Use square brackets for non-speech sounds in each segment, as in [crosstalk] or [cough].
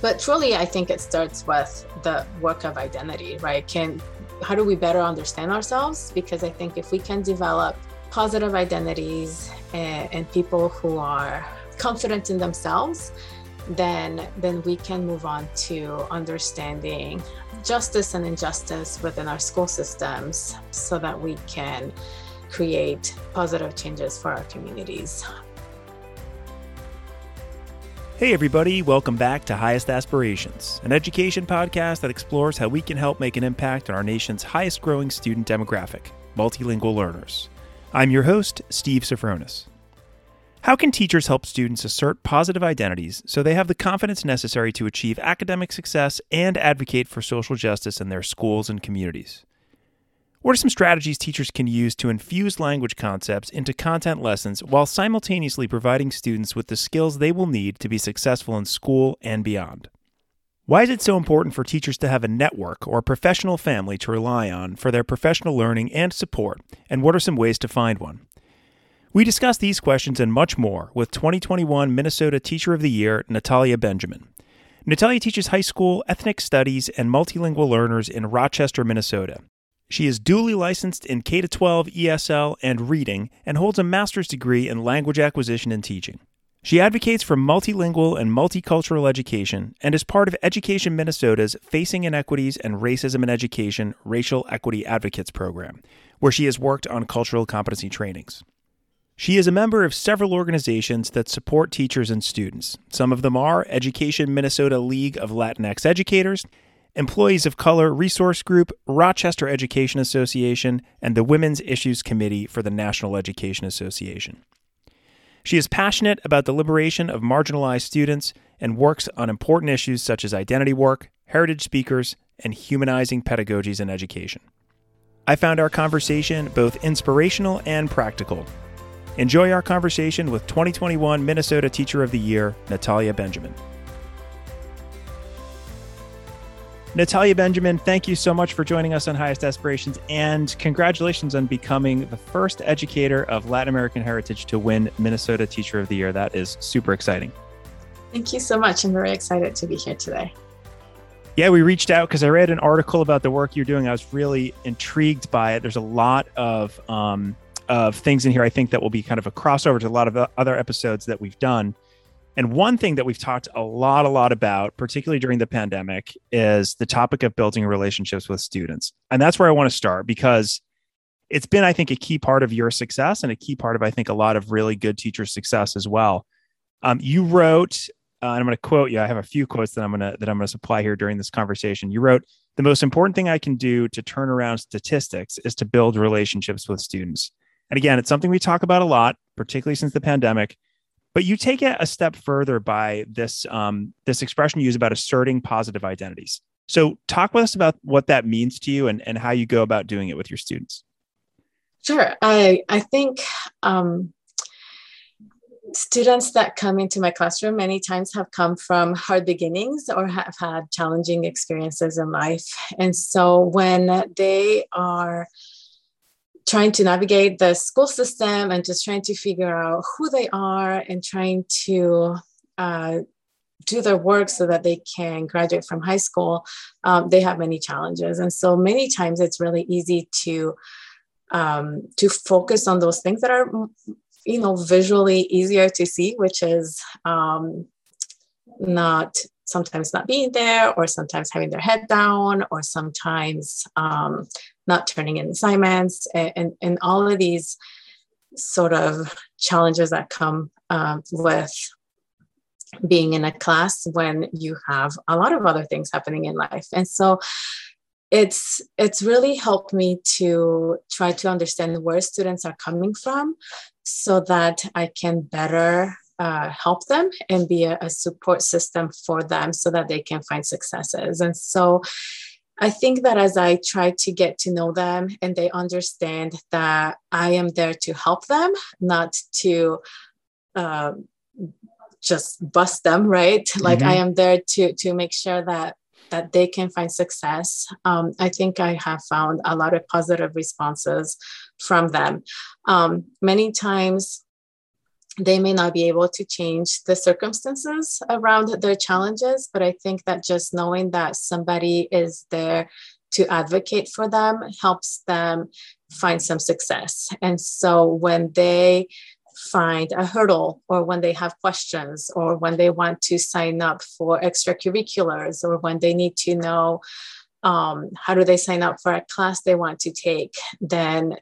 but truly, I think it starts with the work of identity, right? Can how do we better understand ourselves? Because I think if we can develop positive identities and, and people who are confident in themselves, then then we can move on to understanding justice and injustice within our school systems so that we can create positive changes for our communities. Hey, everybody, welcome back to Highest Aspirations, an education podcast that explores how we can help make an impact on our nation's highest growing student demographic, multilingual learners. I'm your host, Steve Sofronis. How can teachers help students assert positive identities so they have the confidence necessary to achieve academic success and advocate for social justice in their schools and communities? What are some strategies teachers can use to infuse language concepts into content lessons while simultaneously providing students with the skills they will need to be successful in school and beyond? Why is it so important for teachers to have a network or professional family to rely on for their professional learning and support, and what are some ways to find one? We discuss these questions and much more with 2021 Minnesota Teacher of the Year, Natalia Benjamin. Natalia teaches high school, ethnic studies, and multilingual learners in Rochester, Minnesota. She is duly licensed in K 12 ESL and reading and holds a master's degree in language acquisition and teaching. She advocates for multilingual and multicultural education and is part of Education Minnesota's Facing Inequities and Racism in Education Racial Equity Advocates program, where she has worked on cultural competency trainings. She is a member of several organizations that support teachers and students. Some of them are Education Minnesota League of Latinx Educators Employees of Color Resource Group, Rochester Education Association, and the Women's Issues Committee for the National Education Association. She is passionate about the liberation of marginalized students and works on important issues such as identity work, heritage speakers, and humanizing pedagogies in education. I found our conversation both inspirational and practical. Enjoy our conversation with 2021 Minnesota Teacher of the Year, Natalia Benjamin. Natalia Benjamin, thank you so much for joining us on Highest Aspirations and congratulations on becoming the first educator of Latin American heritage to win Minnesota Teacher of the Year. That is super exciting. Thank you so much. I'm very excited to be here today. Yeah, we reached out because I read an article about the work you're doing. I was really intrigued by it. There's a lot of um, of things in here I think that will be kind of a crossover to a lot of other episodes that we've done. And one thing that we've talked a lot, a lot about, particularly during the pandemic, is the topic of building relationships with students. And that's where I want to start because it's been, I think, a key part of your success and a key part of, I think, a lot of really good teacher success as well. Um, you wrote, uh, and I'm going to quote you. I have a few quotes that I'm going to that I'm going to supply here during this conversation. You wrote, "The most important thing I can do to turn around statistics is to build relationships with students." And again, it's something we talk about a lot, particularly since the pandemic. But you take it a step further by this um, this expression you use about asserting positive identities. So talk with us about what that means to you and, and how you go about doing it with your students. Sure. I I think um, students that come into my classroom many times have come from hard beginnings or have had challenging experiences in life. And so when they are trying to navigate the school system and just trying to figure out who they are and trying to uh, do their work so that they can graduate from high school, um, they have many challenges. And so many times it's really easy to um, to focus on those things that are you know visually easier to see, which is um, not sometimes not being there or sometimes having their head down or sometimes um, not turning in assignments and, and, and, all of these sort of challenges that come um, with being in a class when you have a lot of other things happening in life. And so it's it's really helped me to try to understand where students are coming from so that i can better uh, help them and be a, a support system for them so that they can find successes. And so I think that as I try to get to know them and they understand that I am there to help them, not to uh, just bust them, right? Mm-hmm. [laughs] Like I am there to to make sure that that they can find success. Um, I think I have found a lot of positive responses from them. Um, many times they may not be able to change the circumstances around their challenges, but I think that just knowing that somebody is there to advocate for them helps them find some success. And so when they find a hurdle or when they have questions or when they want to sign up for extracurriculars or when they need to know um, how do they sign up for a class they want to take, then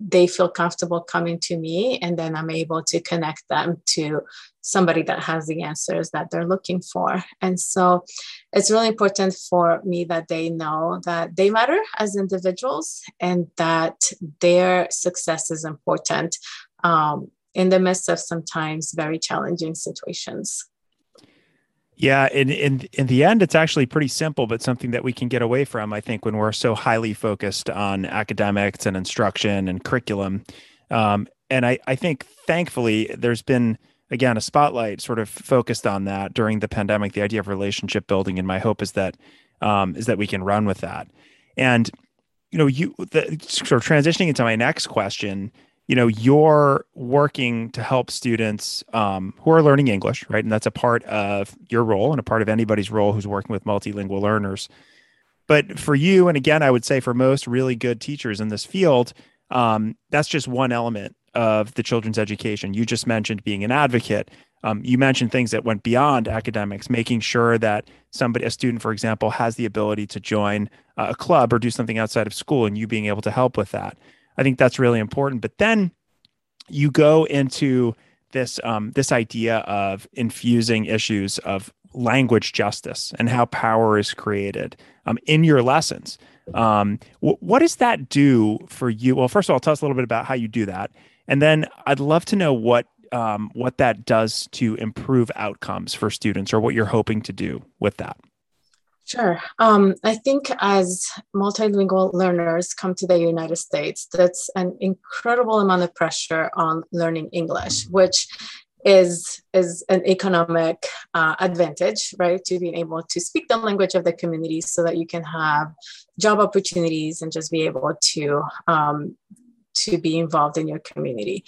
they feel comfortable coming to me, and then I'm able to connect them to somebody that has the answers that they're looking for. And so it's really important for me that they know that they matter as individuals and that their success is important um, in the midst of sometimes very challenging situations. Yeah, in in in the end, it's actually pretty simple, but something that we can get away from. I think when we're so highly focused on academics and instruction and curriculum, um, and I I think thankfully there's been again a spotlight sort of focused on that during the pandemic. The idea of relationship building, and my hope is that um, is that we can run with that. And you know, you the, sort of transitioning into my next question you know you're working to help students um, who are learning english right? And that's a part of your role and a part of anybody's role who's working with multilingual learners. But for you and again i would say for most really good teachers in this field um, that's just one element of the children's education. You just mentioned being an advocate. Um, you mentioned things that went beyond academics making sure that somebody a student for example has the ability to join a club or do something outside of school and you being able to help with that I think that's really important. But then you go into this um, this idea of infusing issues of language justice and how power is created um, in your lessons. Um, w- what does that do for you? Well, first of all, tell us a little bit about how you do that, and then I'd love to know what um, what that does to improve outcomes for students, or what you're hoping to do with that. Sure. Um, I think as multilingual learners come to the United States, that's an incredible amount of pressure on learning English, which is is an economic uh, advantage, right? To being able to speak the language of the community, so that you can have job opportunities and just be able to um, to be involved in your community.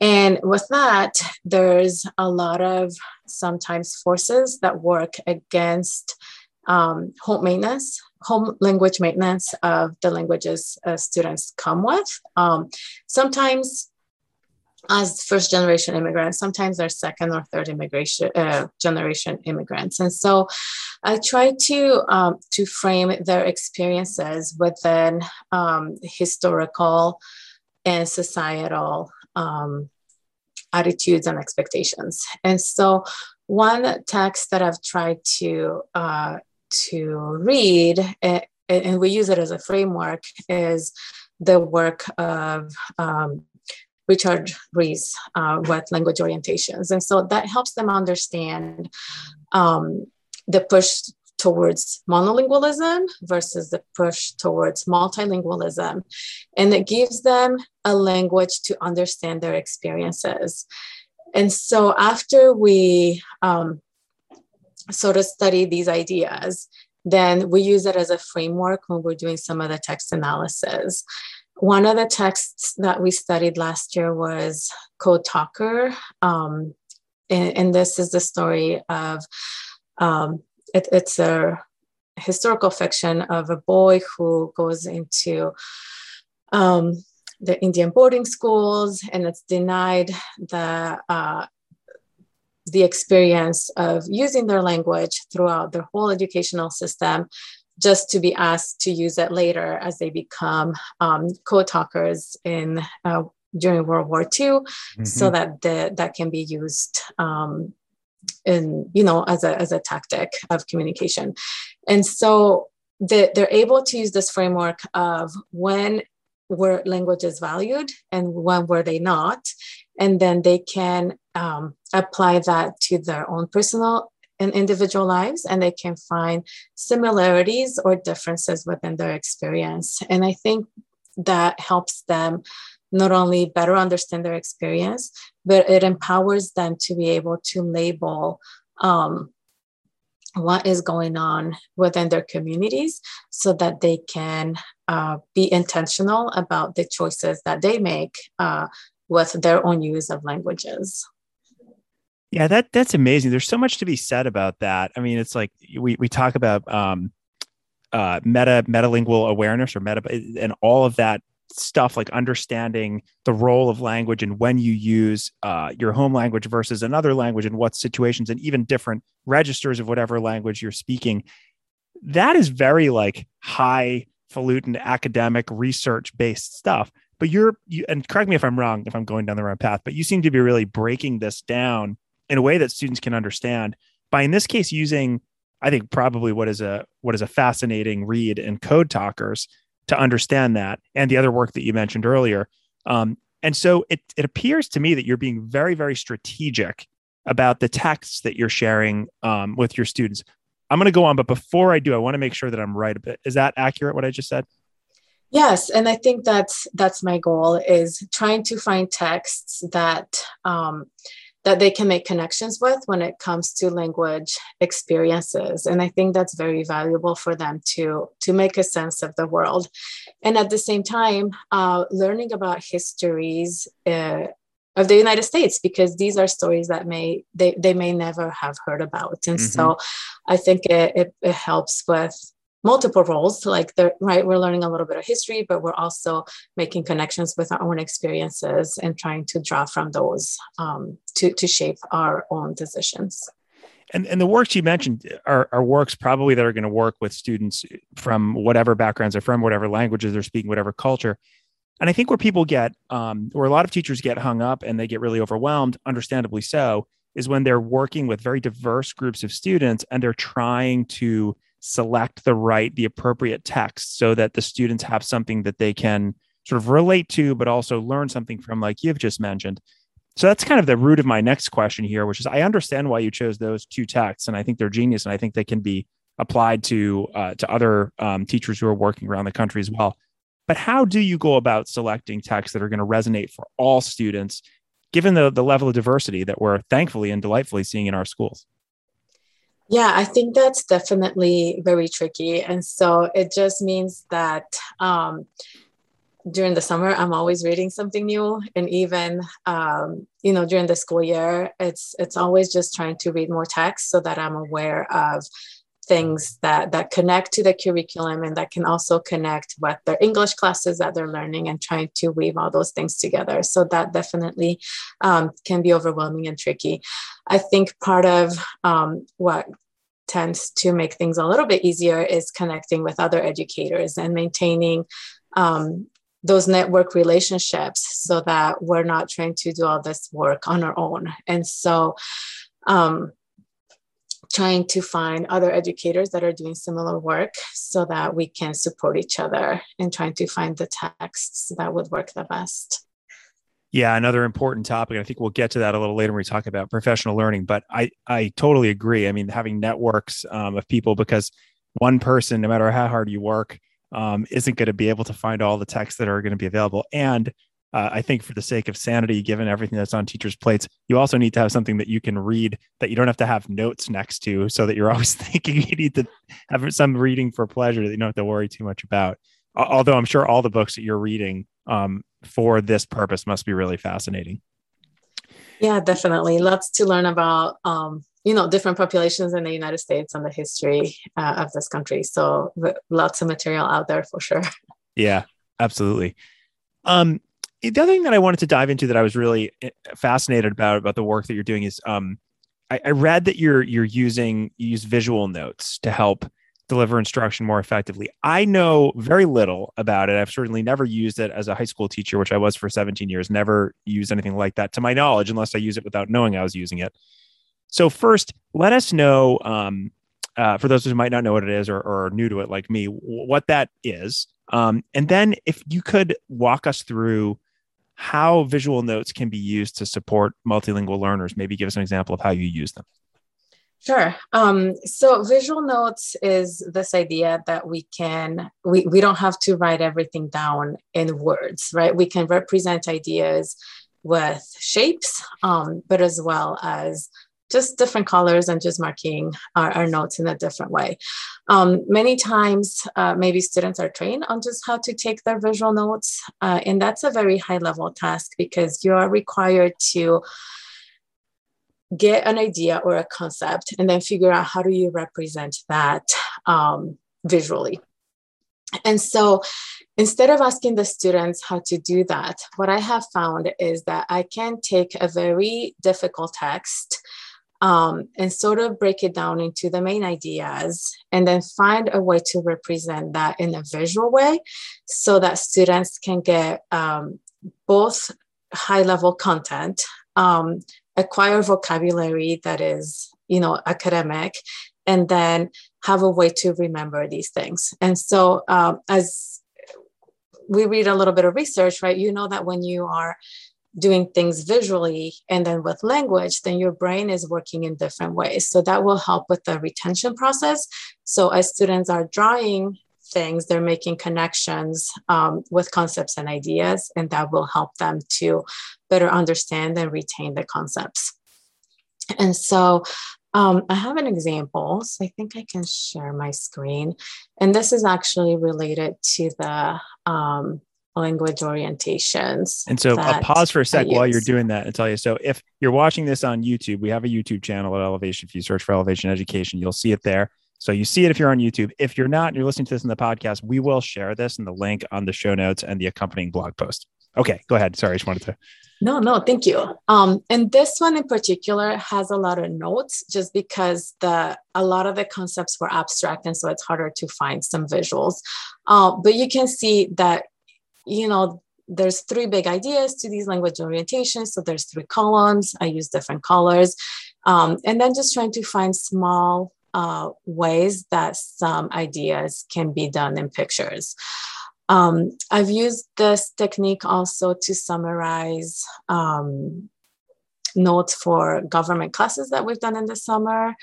And with that, there's a lot of sometimes forces that work against um, home maintenance, home language maintenance of the languages uh, students come with. Um, sometimes as first generation immigrants, sometimes they're second or third immigration uh, generation immigrants. And so I try to, um, to frame their experiences within um, historical and societal um, attitudes and expectations. And so one text that I've tried to uh, to read, and we use it as a framework, is the work of um, Richard Ruiz uh, with language orientations. And so that helps them understand um, the push towards monolingualism versus the push towards multilingualism. And it gives them a language to understand their experiences. And so after we um, sort of study these ideas, then we use it as a framework when we're doing some of the text analysis. One of the texts that we studied last year was Code Talker. Um, and, and, this is the story of um, it, it's a historical fiction of a boy who goes into um, the Indian boarding schools and it's denied the uh, the experience of using their language throughout their whole educational system just to be asked to use it later as they become um, code talkers in uh, during World War II, mm-hmm. so that the, that can be used um, in you know as a as a tactic of communication, and so the, they're able to use this framework of when were languages valued and when were they not, and then they can um, apply that to their own personal and individual lives and they can find similarities or differences within their experience. And i think that helps them not only better understand their experience but it empowers them to be able to label um, what is going on within their communities so that they can uh, be intentional about the choices that they make uh, with their own use of languages. Yeah, that that's amazing. There's so much to be said about that. I mean, it's like we we talk about um, uh, meta metalingual awareness or meta and all of that stuff like understanding the role of language and when you use uh, your home language versus another language and what situations and even different registers of whatever language you're speaking that is very like highfalutin academic research based stuff but you're you and correct me if i'm wrong if i'm going down the wrong path but you seem to be really breaking this down in a way that students can understand by in this case using i think probably what is a what is a fascinating read in code talkers to understand that and the other work that you mentioned earlier. Um, and so it, it appears to me that you're being very, very strategic about the texts that you're sharing um, with your students. I'm going to go on, but before I do, I want to make sure that I'm right a bit. Is that accurate what I just said? Yes, and I think that's that's my goal is trying to find texts that um, that they can make connections with when it comes to language experiences and i think that's very valuable for them to to make a sense of the world and at the same time uh, learning about histories uh, of the united states because these are stories that may they, they may never have heard about and mm-hmm. so i think it, it, it helps with multiple roles like the right we're learning a little bit of history but we're also making connections with our own experiences and trying to draw from those um, to, to shape our own decisions. And, and the works you mentioned are, are works probably that are going to work with students from whatever backgrounds they're from whatever languages they're speaking whatever culture. And i think where people get um, where a lot of teachers get hung up and they get really overwhelmed understandably so is when they're working with very diverse groups of students and they're trying to select the right, the appropriate text so that the students have something that they can sort of relate to, but also learn something from, like you've just mentioned. So that's kind of the root of my next question here, which is I understand why you chose those two texts, and I think they're genius, and I think they can be applied to uh, to other um, teachers who are working around the country as well. But how do you go about selecting texts that are going to resonate for all students, given the the level of diversity that we're thankfully and delightfully seeing in our schools? Yeah, I think that's definitely very tricky. And so it just means that um, during the summer, I'm always reading something new. And even, um, you know, during the school year, it's, it's always just trying to read more text so that I'm aware of things that that connect to the curriculum and that can also connect with their english classes that they're learning and trying to weave all those things together. So that definitely um, can be overwhelming and tricky. I think part of um, what tends to make things a little bit easier is connecting with other educators and maintaining um, those network relationships so that we're not trying to do all this work on our own. And so um, trying to find other educators that are doing similar work so that we can support each other and trying to find the texts that would work the best. Yeah, another important topic. I think we'll get to that a little later when we talk about professional learning. But I, I totally agree. I mean, having networks um, of people because one person, no matter how hard you work, um, isn't going to be able to find all the texts that are going to be available. And uh, I think for the sake of sanity, given everything that's on teachers' plates, you also need to have something that you can read that you don't have to have notes next to, so that you're [laughs] always thinking you need to have some reading for pleasure that you don't have to worry too much about. Although I'm sure all the books that you're reading um, for this purpose must be really fascinating. Yeah, definitely. Lots to learn about, um, you know, different populations in the United States and the history uh, of this country. So lots of material out there for sure. [laughs] Yeah, absolutely. Um, the other thing that I wanted to dive into that I was really eh, fascinated about about the work that you're doing is um, I, I read that you're you're using you use visual notes to help deliver instruction more effectively. I know very little about it. I've certainly never used it as a high school teacher, which I was for 17 years, never used anything like that to my knowledge, unless I use it without knowing I was using it. So, first, let us know um, uh, for those who might not know what it is or, or new to it, like me, what that is. Um, and then, if you could walk us through how visual notes can be used to support multilingual learners. Maybe give us an example of how you use them. Sure. Um, so visual notes is this idea that we can, we, we don't have to write everything down in words, right? We can represent ideas with shapes, um, but as well as just different colors and just marking our, our notes in a different way. Um, many times, uh, maybe students are trained on just how to take their visual notes, uh, and that's a very high level task because you are required to get an idea or a concept and then figure out how do you represent that um, visually and so instead of asking the students how to do that what i have found is that i can take a very difficult text um, and sort of break it down into the main ideas and then find a way to represent that in a visual way so that students can get um, both high level content um, acquire vocabulary that is you know academic and then have a way to remember these things. And so um, as we read a little bit of research right you know that when you are doing things visually and then with language then your brain is working in different ways. So that will help with the retention process. So as students are drawing things they're making connections um, with concepts and ideas and that will help them to better understand and retain the concepts. And so um, I have an example, so I think I can share my screen. And this is actually related to the um, language orientations. And so I'll pause for a sec while you're doing that and tell you. So if you're watching this on YouTube, we have a YouTube channel at Ellevation. If you search for Ellevation Education, you'll see it there. So you see it if you're on YouTube. If you're not and you're listening to this in the podcast, we will share this in the link on the show notes and the accompanying blog post. Okay, go ahead. Sorry, I just wanted to. No, no, thank you. Um, and this one in particular has a lot of notes just because the a lot of the concepts were abstract and so it's harder to find some visuals. Uh, but you can see that, you know, there's three big ideas to these language orientations. So there's three columns. I use different colors. Um, and then just trying to find small uh, ways that some ideas can be done in pictures. Um, I've used this technique also to summarize um, notes for government classes that we've done in the summer.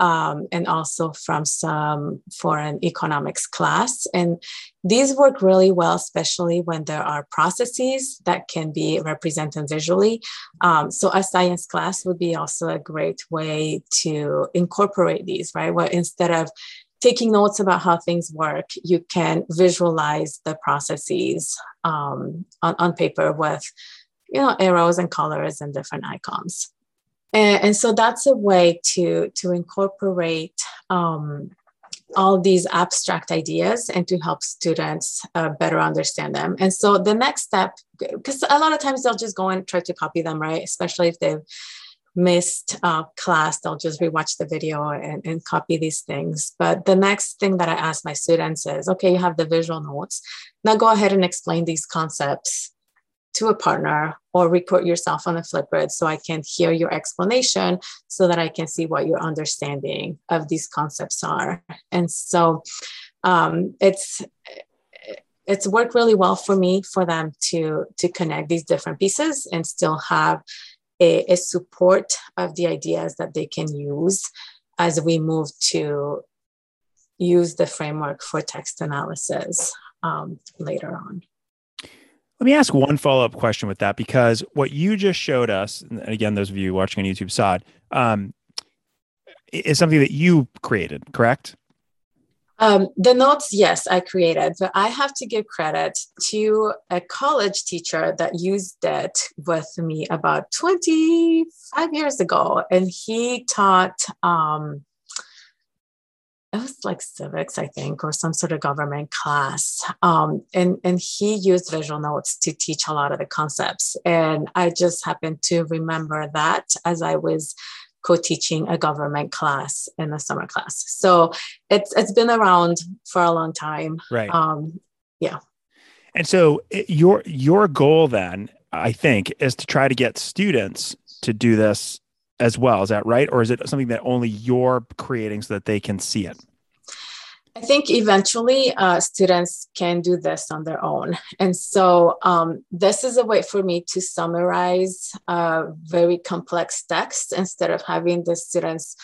Um, and also from some foreign economics class. And these work really well, especially when there are processes that can be represented visually. Um, so a science class would be also a great way to incorporate these, right? Where instead of taking notes about how things work, you can visualize the processes um, on, on paper with, you know, arrows and colors and different icons. And, and so that's a way to, to incorporate um, all these abstract ideas and to help students uh, better understand them. And so the next step, because a lot of times they'll just go and try to copy them, right? Especially if they've missed uh, class, they'll just rewatch the video and, and copy these things. But the next thing that I ask my students is, okay, you have the visual notes. Now go ahead and explain these concepts to a partner or record yourself on a Flipgrid so I can hear your explanation so that I can see what your understanding of these concepts are. And so um, it's it's worked really well for me for them to to connect these different pieces and still have a, a support of the ideas that they can use as we move to use the framework for text analysis um, later on. Let me ask one follow up question with that because what you just showed us, and again, those of you watching on YouTube saw it, um, is something that you created, correct? Um, the notes, yes, I created, but I have to give credit to a college teacher that used it with me about 25 years ago. And he taught, um, it was like civics, I think, or some sort of government class. Um, and, and he used visual notes to teach a lot of the concepts. And I just happened to remember that as I was co-teaching a government class in a summer class. So it's it's been around for a long time. Right. Um, yeah. And so your your goal then, I think, is to try to get students to do this as well. Is that right? Or is it something that only you're creating so that they can see it? I think eventually uh, students can do this on their own. And so um, this is a way for me to summarize a very complex text instead of having the students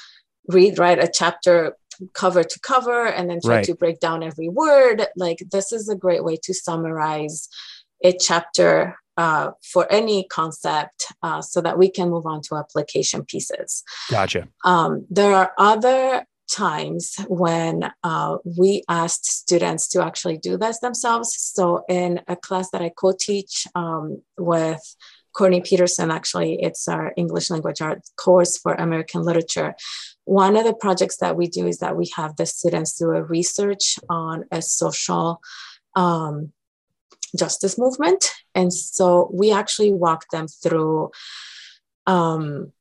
read, write a chapter cover to cover and then try right. to break down every word. Like this is a great way to summarize a chapter uh, for any concept uh, so that we can move on to application pieces. Gotcha. Um, there are other times when uh, we asked students to actually do this themselves. So, in a class that I co teach um, with Courtney Peterson, actually, it's our English language art course for American literature. One of the projects that we do is that we have the students do a research on a social um, justice movement. And so we actually walk them through um,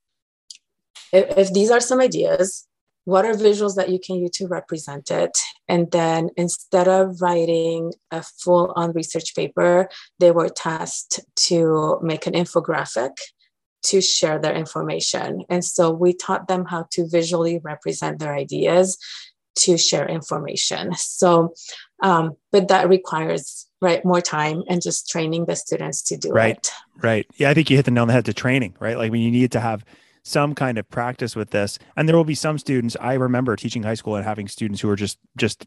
if, if these are some ideas, what are visuals that you can use to represent it? And then instead of writing a full on research paper, they were tasked to make an infographic to share their information. And so we taught them how to visually represent their ideas to share information. So, um, but that requires right more time and just training the students to do right, it. Right. Yeah, I think you hit the nail on the head to training, right? Like when you need to have some kind of practice with this, and there will be some students. I remember teaching high school and having students who were just just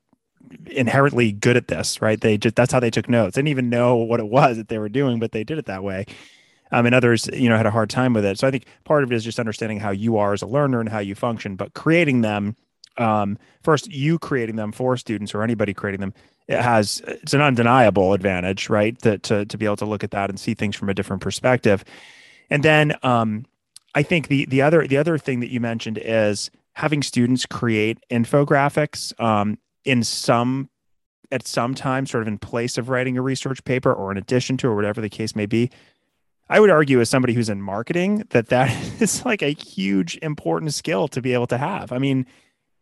inherently good at this, right? They just that's how they took notes. They didn't even know what it was that they were doing, but they did it that way. Um, and others, you know, had a hard time with it. So I think part of it is just understanding how you are as a learner and how you function, but creating them um, first you creating them for students or anybody creating them it has it's an undeniable advantage right? To, to, to be able to look at that and see things from a different perspective. And then um, i think the the other the other thing that you mentioned is having students create infographics um, in some at some time sort of in place of writing a research paper or in addition to or whatever the case may be. I would argue as somebody who's in marketing that that [laughs] is like a huge important skill to be able to have. I mean,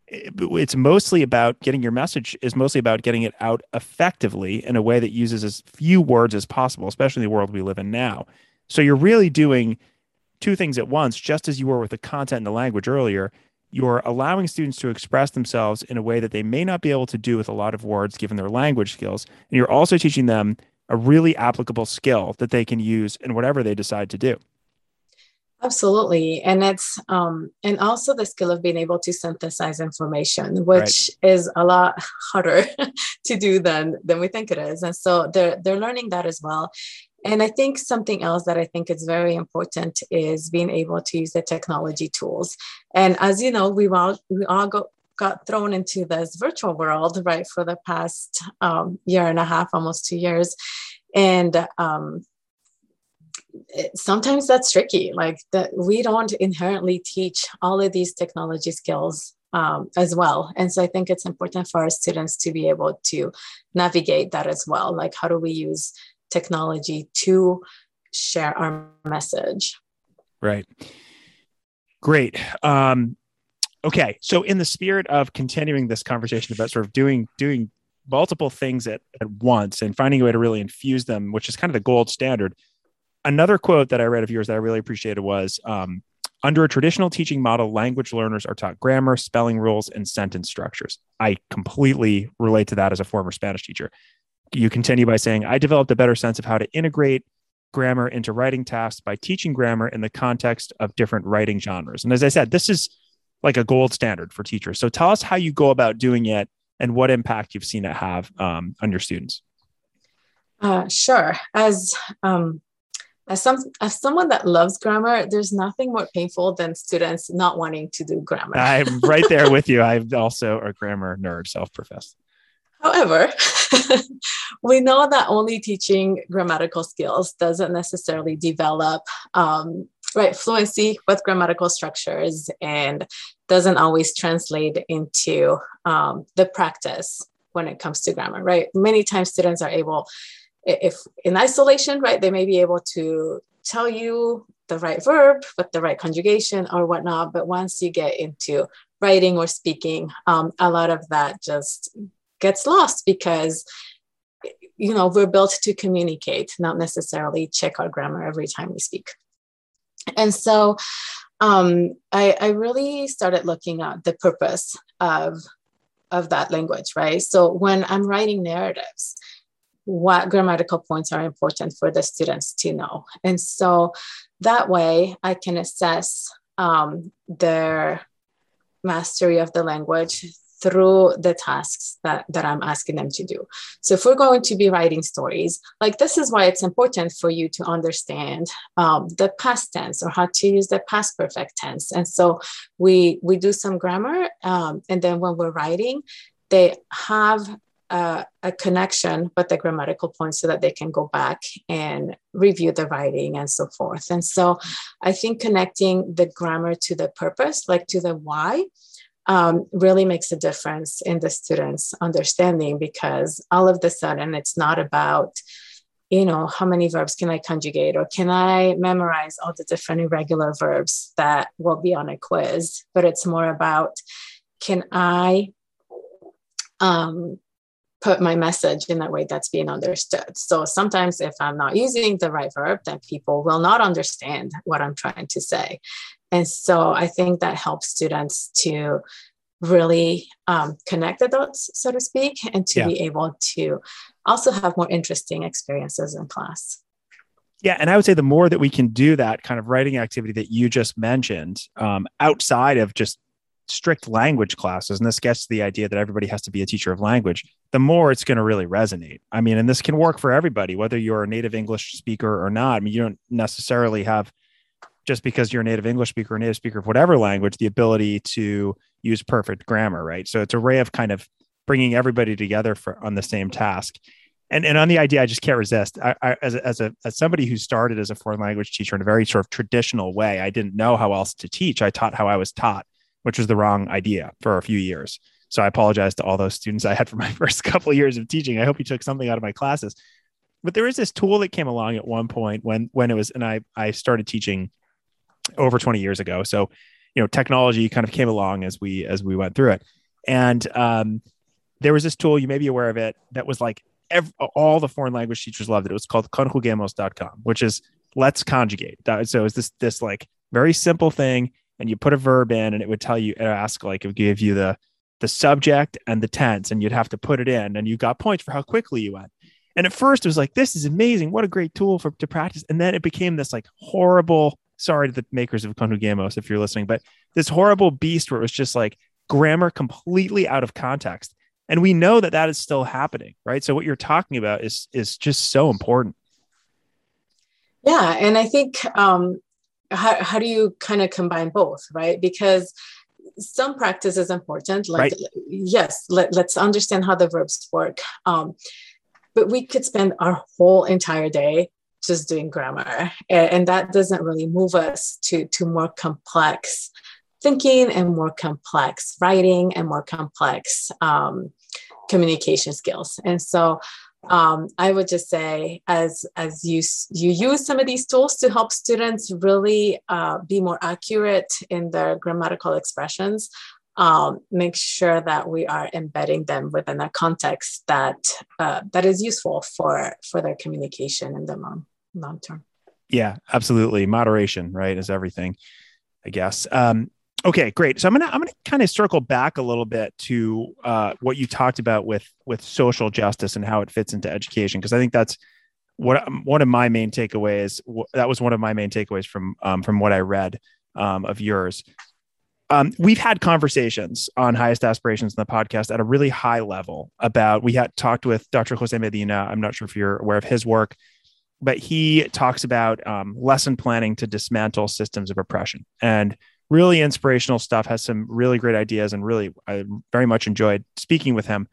it's mostly about getting your message is mostly about getting it out effectively in a way that uses as few words as possible especially in the world we live in now. So you're really doing two things at once. Just as you were with the content and the language earlier you're allowing students to express themselves in a way that they may not be able to do with a lot of words given their language skills. And you're also teaching them a really applicable skill that they can use in whatever they decide to do Absolutely. And it's um and also the skill of being able to synthesize information, which right. is a lot harder [laughs] to do than than we think it is. And so they're they're learning that as well. And I think something else that I think is very important is being able to use the technology tools. And as you know, we all we all go got thrown into this virtual world right for the past um, year and a half almost two years and um, sometimes that's tricky like that we don't inherently teach all of these technology skills um, as well. And so i think it's important for our students to be able to navigate that as well. Like how do we use technology to share our message? Right. Great. Um, okay. So in the spirit of continuing this conversation about sort of doing doing multiple things at, at once and finding a way to really infuse them which is kind of the gold standard another quote that I read of yours that I really appreciated was um, under a traditional teaching model, language learners are taught grammar, spelling rules, and sentence structures. I completely relate to that as a former Spanish teacher. You continue by saying, I developed a better sense of how to integrate grammar into writing tasks by teaching grammar in the context of different writing genres. And as I said, this is like a gold standard for teachers. So tell us how you go about doing it and what impact you've seen it have um, on your students. Uh, sure. As um, as some as someone that loves grammar there's nothing more painful than students not wanting to do grammar. I'm right there with you. I'm [laughs] also a grammar nerd self-professed. However [laughs] we know that only teaching grammatical skills doesn't necessarily develop um, right fluency with grammatical structures and doesn't always translate into um, the practice when it comes to grammar right? Many times students are able if in isolation, right, they may be able to tell you the right verb with the right conjugation or whatnot. But once you get into writing or speaking, um, a lot of that just gets lost because you know we're built to communicate, not necessarily check our grammar every time we speak. And so um, I, I really started looking at the purpose of of that language, right? So when I'm writing narratives, what grammatical points are important for the students to know. And so that way I can assess um, their mastery of the language through the tasks that, that I'm asking them to do. So if we're going to be writing stories, like this is why it's important for you to understand um, the past tense or how to use the past perfect tense. And so we we do some grammar, um, and then when we're writing, they have a, a, connection with the grammatical points so that they can go back and review the writing and so forth. And so I think connecting the grammar to the purpose, like to the why, um, really makes a difference in the students' understanding because all of the sudden it's not about you know how many verbs can i conjugate or can i memorize all the different irregular verbs that will be on a quiz but it's more about can i um, put my message in a way that's being understood. So sometimes if I'm not using the right verb, then people will not understand what I'm trying to say. And so I think that helps students to really um, connect the dots, so to speak, and to yeah. be able to also have more interesting experiences in class. Yeah, and I would say the more that we can do that kind of writing activity that you just mentioned, um, outside of just strict language classes, and this gets to the idea that everybody has to be a teacher of language, the more it's going to really resonate. I mean, and this can work for everybody, whether you're a native English speaker or not. I mean, you don't necessarily have just because you're a native English speaker or native speaker of whatever language, the ability to use perfect grammar, right? So it's a way of kind of bringing everybody together for on the same task. And, and on the idea, I just can't resist. I, I, as, a, as a as somebody who started as a foreign language teacher in a very sort of traditional way, I didn't know how else to teach. I taught how I was taught, which was the wrong idea for a few years. So I apologize to all those students I had for my [laughs] first couple of years of teaching. I hope you took something out of my classes. But there is this tool that came along at one point when when it was, and I I started teaching over 20 years ago. So, you know, technology kind of came along as we as we went through it. And um, there was this tool, you may be aware of it, that was like every, all the foreign language teachers loved it. It was called conjugamos.com, which is let's conjugate. So it's this this like very simple thing, and you put a verb in, and it would tell you, it ask like it would give you the the subject and the tense, and you'd have to put it in, and you got points for how quickly you went. And at first, it was like, this is amazing. What a great tool for to practice. And then it became this like horrible sorry to the makers of Conjugamos if you're listening, but this horrible beast where it was just like grammar completely out of context. And we know that that is still happening, right? So what you're talking about is is just so important. Yeah, and I think um, how how do you kind of combine both, right? Because some practice is important. Like right. yes, let, let's understand how the verbs work. Um, but we could spend our whole entire day just doing grammar. And that doesn't really move us to, to more complex thinking and more complex writing and more complex um, communication skills. And so um, I would just say, as as you you use some of these tools to help students really uh, be more accurate in their grammatical expressions, um, make sure that we are embedding them within a context that uh, that is useful for for their communication in the long long term. Yeah, absolutely. Moderation, right, is everything, I guess. Um, okay, great. So I'm gonna I'm gonna kind of circle back a little bit to uh, what you talked about with with social justice and how it fits into education, because I think that's what um, one of my main takeaways. That was one of my main takeaways from um, from what I read um, of yours. Um, we've had conversations on highest aspirations in the podcast at a really high level about we had talked with dr jose medina i'm not sure if you're aware of his work but he talks about um, lesson planning to dismantle systems of oppression and really inspirational stuff has some really great ideas and really i very much enjoyed speaking with him.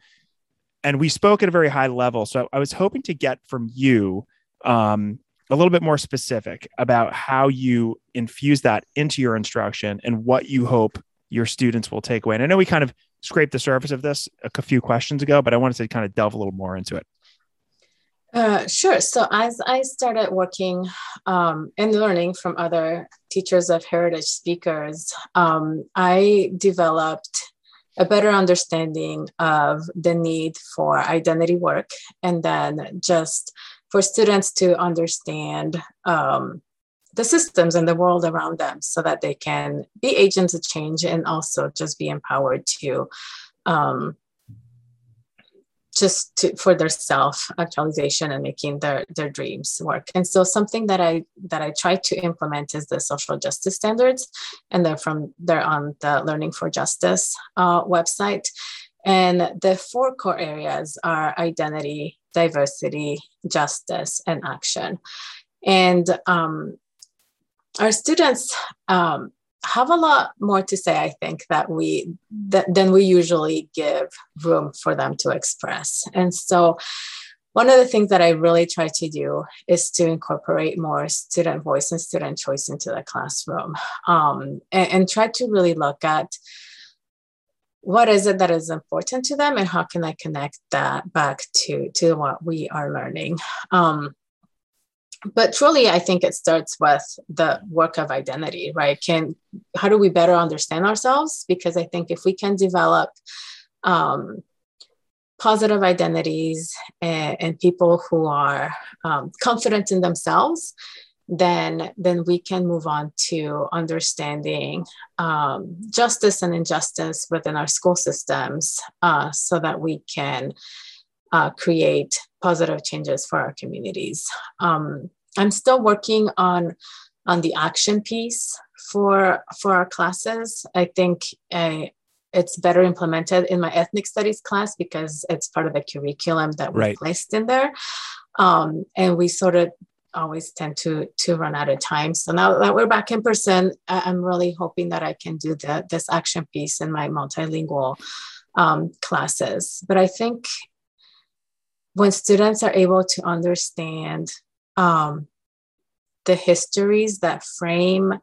And we spoke at a very high level. So i was hoping to get from you um, a little bit more specific about how you infuse that into your instruction and what you hope your students will take away. And i know we kind of scraped the surface of this a few questions ago but i wanted to kind of delve a little more into it uh, sure. So as I started working um, and learning from other teachers of heritage speakers, um, I developed a better understanding of the need for identity work and then just for students to understand um, the systems and the world around them so that they can be agents of change and also just be empowered to um, just to, for their self actualization and making their their dreams work. And so something that i that i try to implement is the social justice standards and they're from they're on the learning for justice uh, website. And the four core areas are identity diversity justice and action. And um, our students um, have a lot more to say i think that we that than we usually give room for them to express. And so one of the things that i really try to do is to incorporate more student voice and student choice into the classroom um, and, and try to really look at what is it that is important to them and how can i connect that back to to what we are learning. Um, but truly i think it starts with the work of identity right? Can how do we better understand ourselves? Because i think if we can develop um, positive identities and, and, people who are um, confident in themselves then then we can move on to understanding um, justice and injustice within our school systems uh, so that we can uh, create positive changes for our communities. Um, I'm still working on on the action piece for for our classes. I think uh, it's better implemented in my ethnic studies class because it's part of the curriculum that we right. placed in there, um, and we sort of always tend to to run out of time. So now that we're back in person, I'm really hoping that I can do the, this action piece in my multilingual um, classes. But I think when students are able to understand um, the histories that frame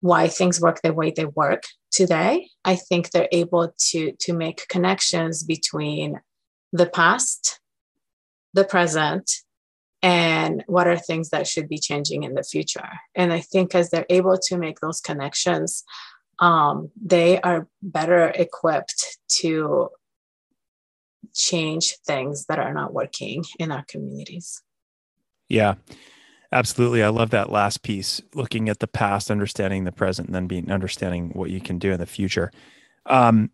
why things work the way they work today, I think they're able to, to make connections between the past, the present, and what are things that should be changing in the future. And I think as they're able to make those connections, um, they are better equipped to change things that are not working in our communities. Yeah, absolutely. I love that last piece, looking at the past, understanding the present, and then being understanding what you can do in the future. Um,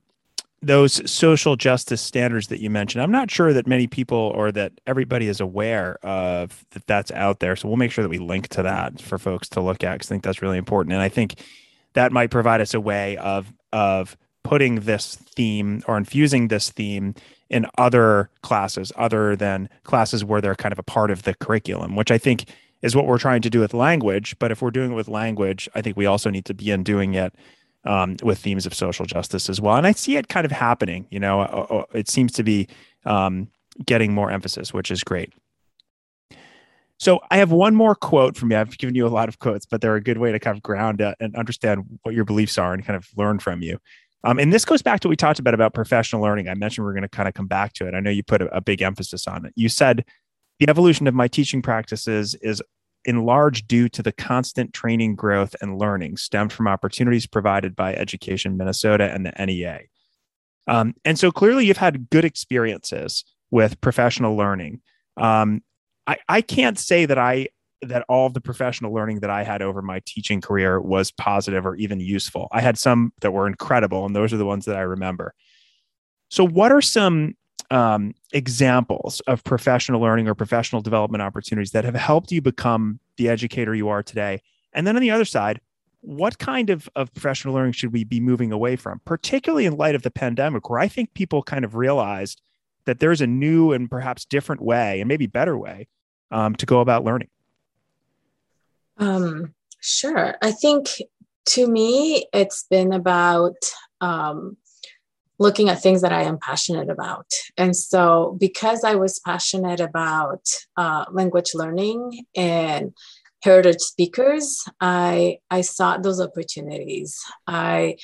those social justice standards that you mentioned, I'm not sure that many people or that everybody is aware of that that's out there. So we'll make sure that we link to that for folks to look at because I think that's really important. And I think that might provide us a way of of putting this theme or infusing this theme in other classes other than classes where they're kind of a part of the curriculum, which I think is what we're trying to do with language. But if we're doing it with language, I think we also need to begin doing it um, with themes of social justice as well. And I see it kind of happening. You know, uh, uh, it seems to be um, getting more emphasis, which is great. So I have one more quote from you. I've given you a lot of quotes, but they're a good way to kind of ground uh, and understand what your beliefs are and kind of learn from you. Um, and this goes back to what we talked about about professional learning. I mentioned we are going to kind of come back to it. I know you put a, a big emphasis on it. You said the evolution of my teaching practices is in large due to the constant training growth and learning stemmed from opportunities provided by Education Minnesota and the NEA. Um, and so clearly you've had good experiences with professional learning. Um, I, I can't say that I that all of the professional learning that I had over my teaching career was positive or even useful. I had some that were incredible, and those are the ones that I remember. So, what are some um, examples of professional learning or professional development opportunities that have helped you become the educator you are today? And then on the other side, what kind of, of professional learning should we be moving away from, particularly in light of the pandemic, where I think people kind of realized that there's a new and perhaps different way and maybe better way um, to go about learning? Um, sure. I think to me, it's been about um, looking at things that I am passionate about. And so, because I was passionate about uh, language learning and heritage speakers, I, I sought those opportunities. I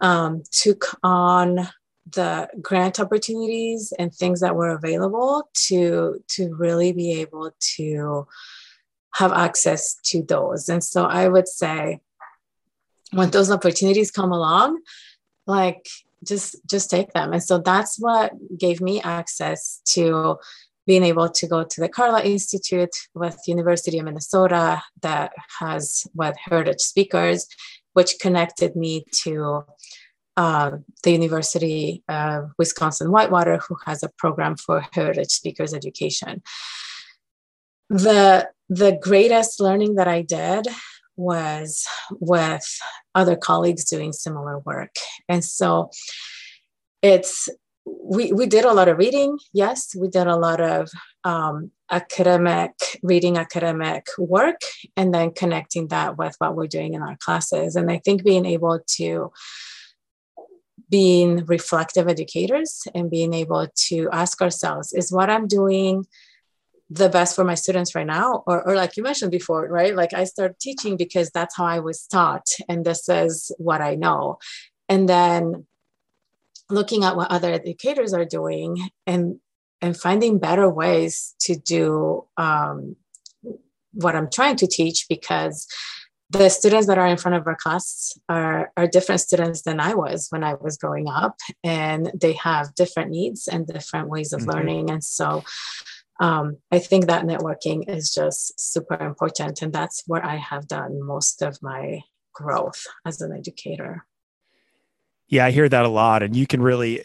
um, took on the grant opportunities and things that were available to to really be able to have access to those. And so I would say when those opportunities come along, like just just take them. And so that's what gave me access to being able to go to the CARLA Institute with University of Minnesota that has what heritage speakers, which connected me to uh, the University of Wisconsin Whitewater, who has a program for heritage speakers education. The the greatest learning that I did was with other colleagues doing similar work. And so it's we we did a lot of reading yes we did a lot of um, academic reading academic work and then connecting that with what we're doing in our classes and i think being able to being reflective educators and being able to ask ourselves is what i'm doing the best for my students right now or, or like you mentioned before right like i start teaching because that's how i was taught and this is what i know and then looking at what other educators are doing and and finding better ways to do um, what i'm trying to teach because the students that are in front of our class are, are different students than I was when I was growing up, and they have different needs and different ways of mm-hmm. learning. And so um, I think that networking is just super important. And that's where I have done most of my growth as an educator. Yeah, I hear that a lot. And you can really,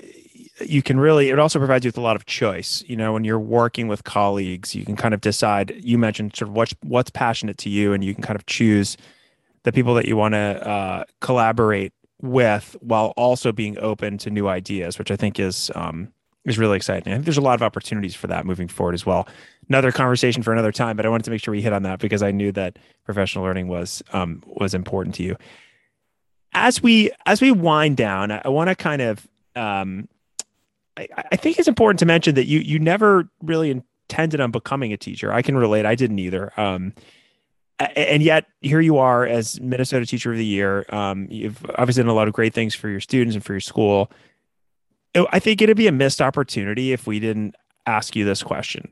you can really, it also provides you with a lot of choice. You know, when you're working with colleagues, you can kind of decide, you mentioned sort of what's, what's passionate to you, and you can kind of choose the people that you want to uh, collaborate with while also being open to new ideas, which I think is, um, is really exciting. I think there's a lot of opportunities for that moving forward as well. Another conversation for another time, but I wanted to make sure we hit on that because I knew that professional learning was um, was important to you. As we as we wind down, I, I want to kind of um, I, I think it's important to mention that you you never really intended on becoming a teacher. I can relate. I didn't either. Um, and yet here you are as Minnesota Teacher of the Year. Um, you've obviously done a lot of great things for your students and for your school. I think it'd be a missed opportunity if we didn't ask you this question.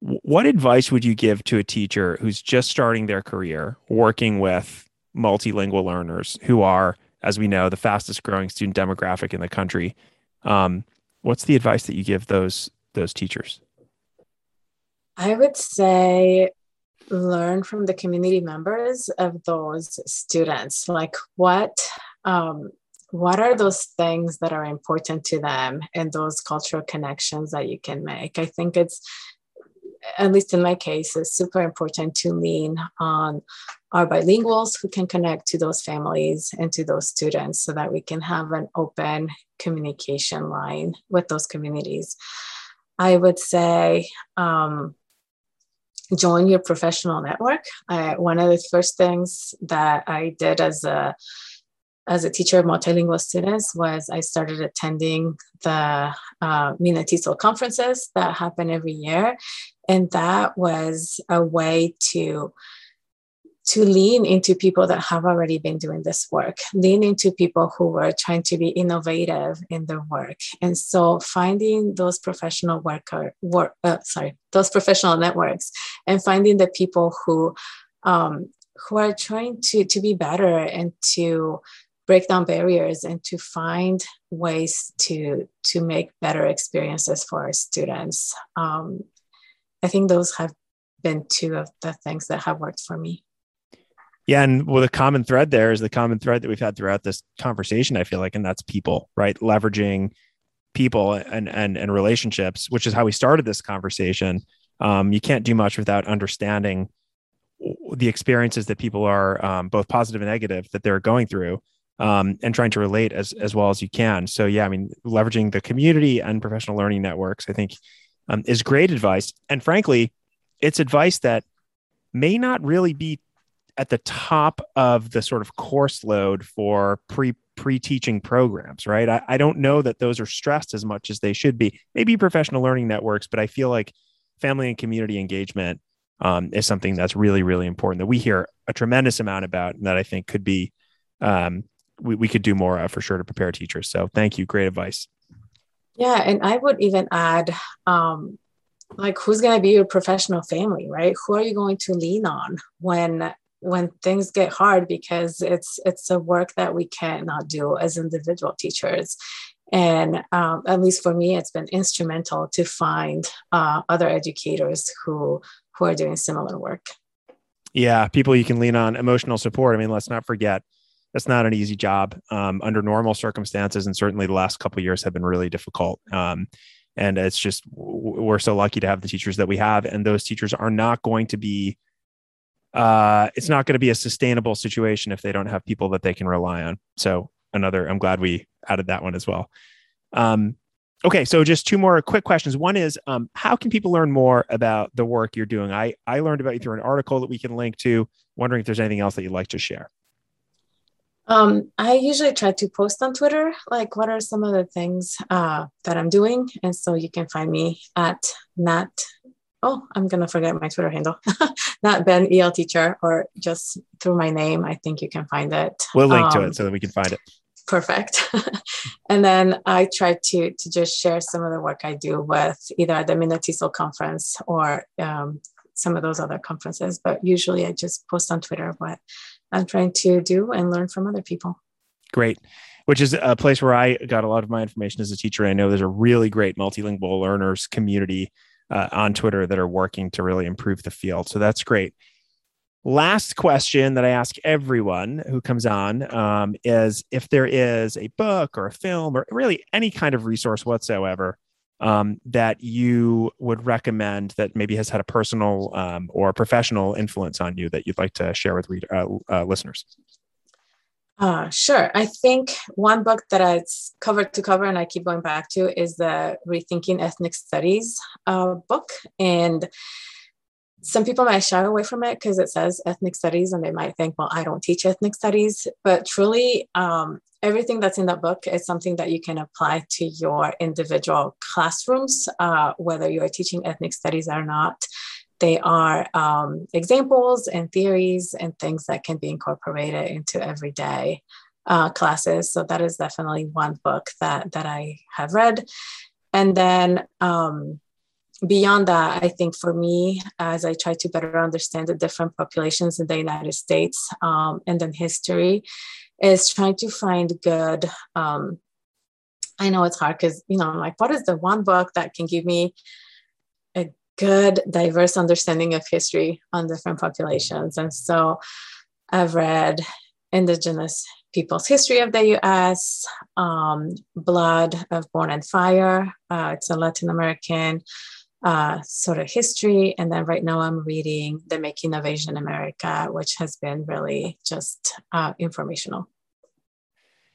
What advice would you give to a teacher who's just starting their career working with multilingual learners who are, as we know, the fastest growing student demographic in the country? Um, what's the advice that you give those those teachers? I would say learn from the community members of those students. Like what um, what are those things that are important to them and those cultural connections that you can make? I think it's at least in my case it's super important to lean on our bilinguals who can connect to those families and to those students so that we can have an open communication line with those communities. I would say um, join your professional network. One of the first things that i did as a as a teacher of multilingual students was I started attending the uh, MinneTESOL conferences that happen every year. And that was a way to to lean into people that have already been doing this work, lean into people who were trying to be innovative in their work. And so finding those professional worker work, uh, sorry, those professional networks and finding the people who um, who are trying to to be better and to break down barriers and to find ways to to make better experiences for our students. Um, i think those have been two of the things that have worked for me. Yeah and well the common thread there is the common thread that we've had throughout this conversation i feel like and that's people right? Leveraging people and and, and relationships which is how we started this conversation. Um, you can't do much without understanding the experiences that people are um, both positive and negative that they're going through um, and trying to relate as as well as you can. So yeah, I mean, leveraging the community and professional learning networks, I think, um, is great advice. And frankly, it's advice that may not really be at the top of the sort of course load for pre pre teaching programs, right? I, I don't know that those are stressed as much as they should be. Maybe professional learning networks, but I feel like family and community engagement um, is something that's really really important that we hear a tremendous amount about, and that I think could be um, we, we could do more of for sure to prepare teachers. So thank you. Great advice. Yeah. And I would even add, um, like who's going to be your professional family, right? Who are you going to lean on when when things get hard because it's it's a work that we cannot do as individual teachers and um, at least for me it's been instrumental to find uh, other educators who who are doing similar work yeah people you can lean on emotional support i mean let's not forget that's not an easy job um, under normal circumstances, and certainly the last couple years have been really difficult. Um, and it's just we're so lucky to have the teachers that we have, and those teachers are not going to be. Uh, it's not going to be a sustainable situation if they don't have people that they can rely on. So another, I'm glad we added that one as well. Um, okay, so just two more quick questions. One is, um, how can people learn more about the work you're doing? I I learned about you through an article that we can link to. Wondering if there's anything else that you'd like to share. Um, I usually try to post on Twitter, like what are some of the things uh, that I'm doing, and so you can find me at Nat. Oh, I'm gonna forget my Twitter handle. [laughs] Not Ben EL teacher, or just through my name. I think you can find it. We'll link um, to it um, so that we can find it. Perfect. [laughs] and then I try to to just share some of the work I do with either at the Minna conference or um, some of those other conferences. But usually, I just post on Twitter what I'm trying to do and learn from other people. Great. Which is a place where I got a lot of my information as a teacher. I know there's a really great multilingual learners community uh, on Twitter that are working to really improve the field. So that's great. Last question that I ask everyone who comes on um, is if there is a book or a film or really any kind of resource whatsoever um, that you would recommend that maybe has had a personal um, or professional influence on you that you'd like to share with read, uh, uh, listeners? Uh, sure. I think one book that it's cover to cover and I keep going back to is the Rethinking Ethnic Studies uh, book. And some people might shy away from it because it says ethnic studies and they might think, well, I don't teach ethnic studies. But truly, um, everything that's in the book is something that you can apply to your individual classrooms, uh, whether you are teaching ethnic studies or not. They are um, examples and theories and things that can be incorporated into everyday uh, classes. So that is definitely one book that that I have read. And then um, beyond that, I think for me, as I try to better understand the different populations in the United States um, and then history, is trying to find good. Um, I know it's hard because, you know, I'm like, what is the one book that can give me a good, diverse understanding of history on different populations? And so I've read Indigenous People's History of the US, um, Blood of born and Fire. Uh, it's a Latin American uh, sort of history. And then right now I'm reading The Making of Asian America, which has been really just uh, informational.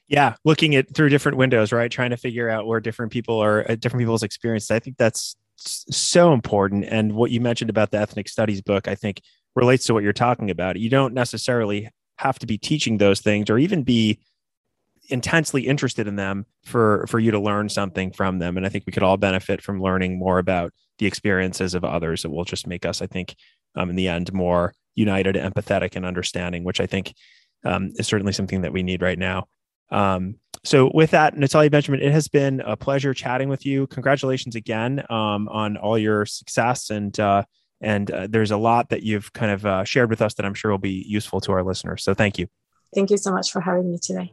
Yeah, looking at through different windows, right? Trying to figure out where different people are, uh, different people's experiences. I think that's so important. And what you mentioned about the ethnic studies book, I think relates to what you're talking about. You don't necessarily have to be teaching those things or even be intensely interested in them for for you to learn something from them and i think we could all benefit from learning more about the experiences of others it will just make us i think um, in the end more united empathetic and understanding which i think um, is certainly something that we need right now um, so with that natalia benjamin it has been a pleasure chatting with you. Congratulations again um, on all your success and uh, and uh, there's a lot that you've kind of uh, shared with us that i'm sure will be useful to our listeners. So thank you. Thank you so much for having me today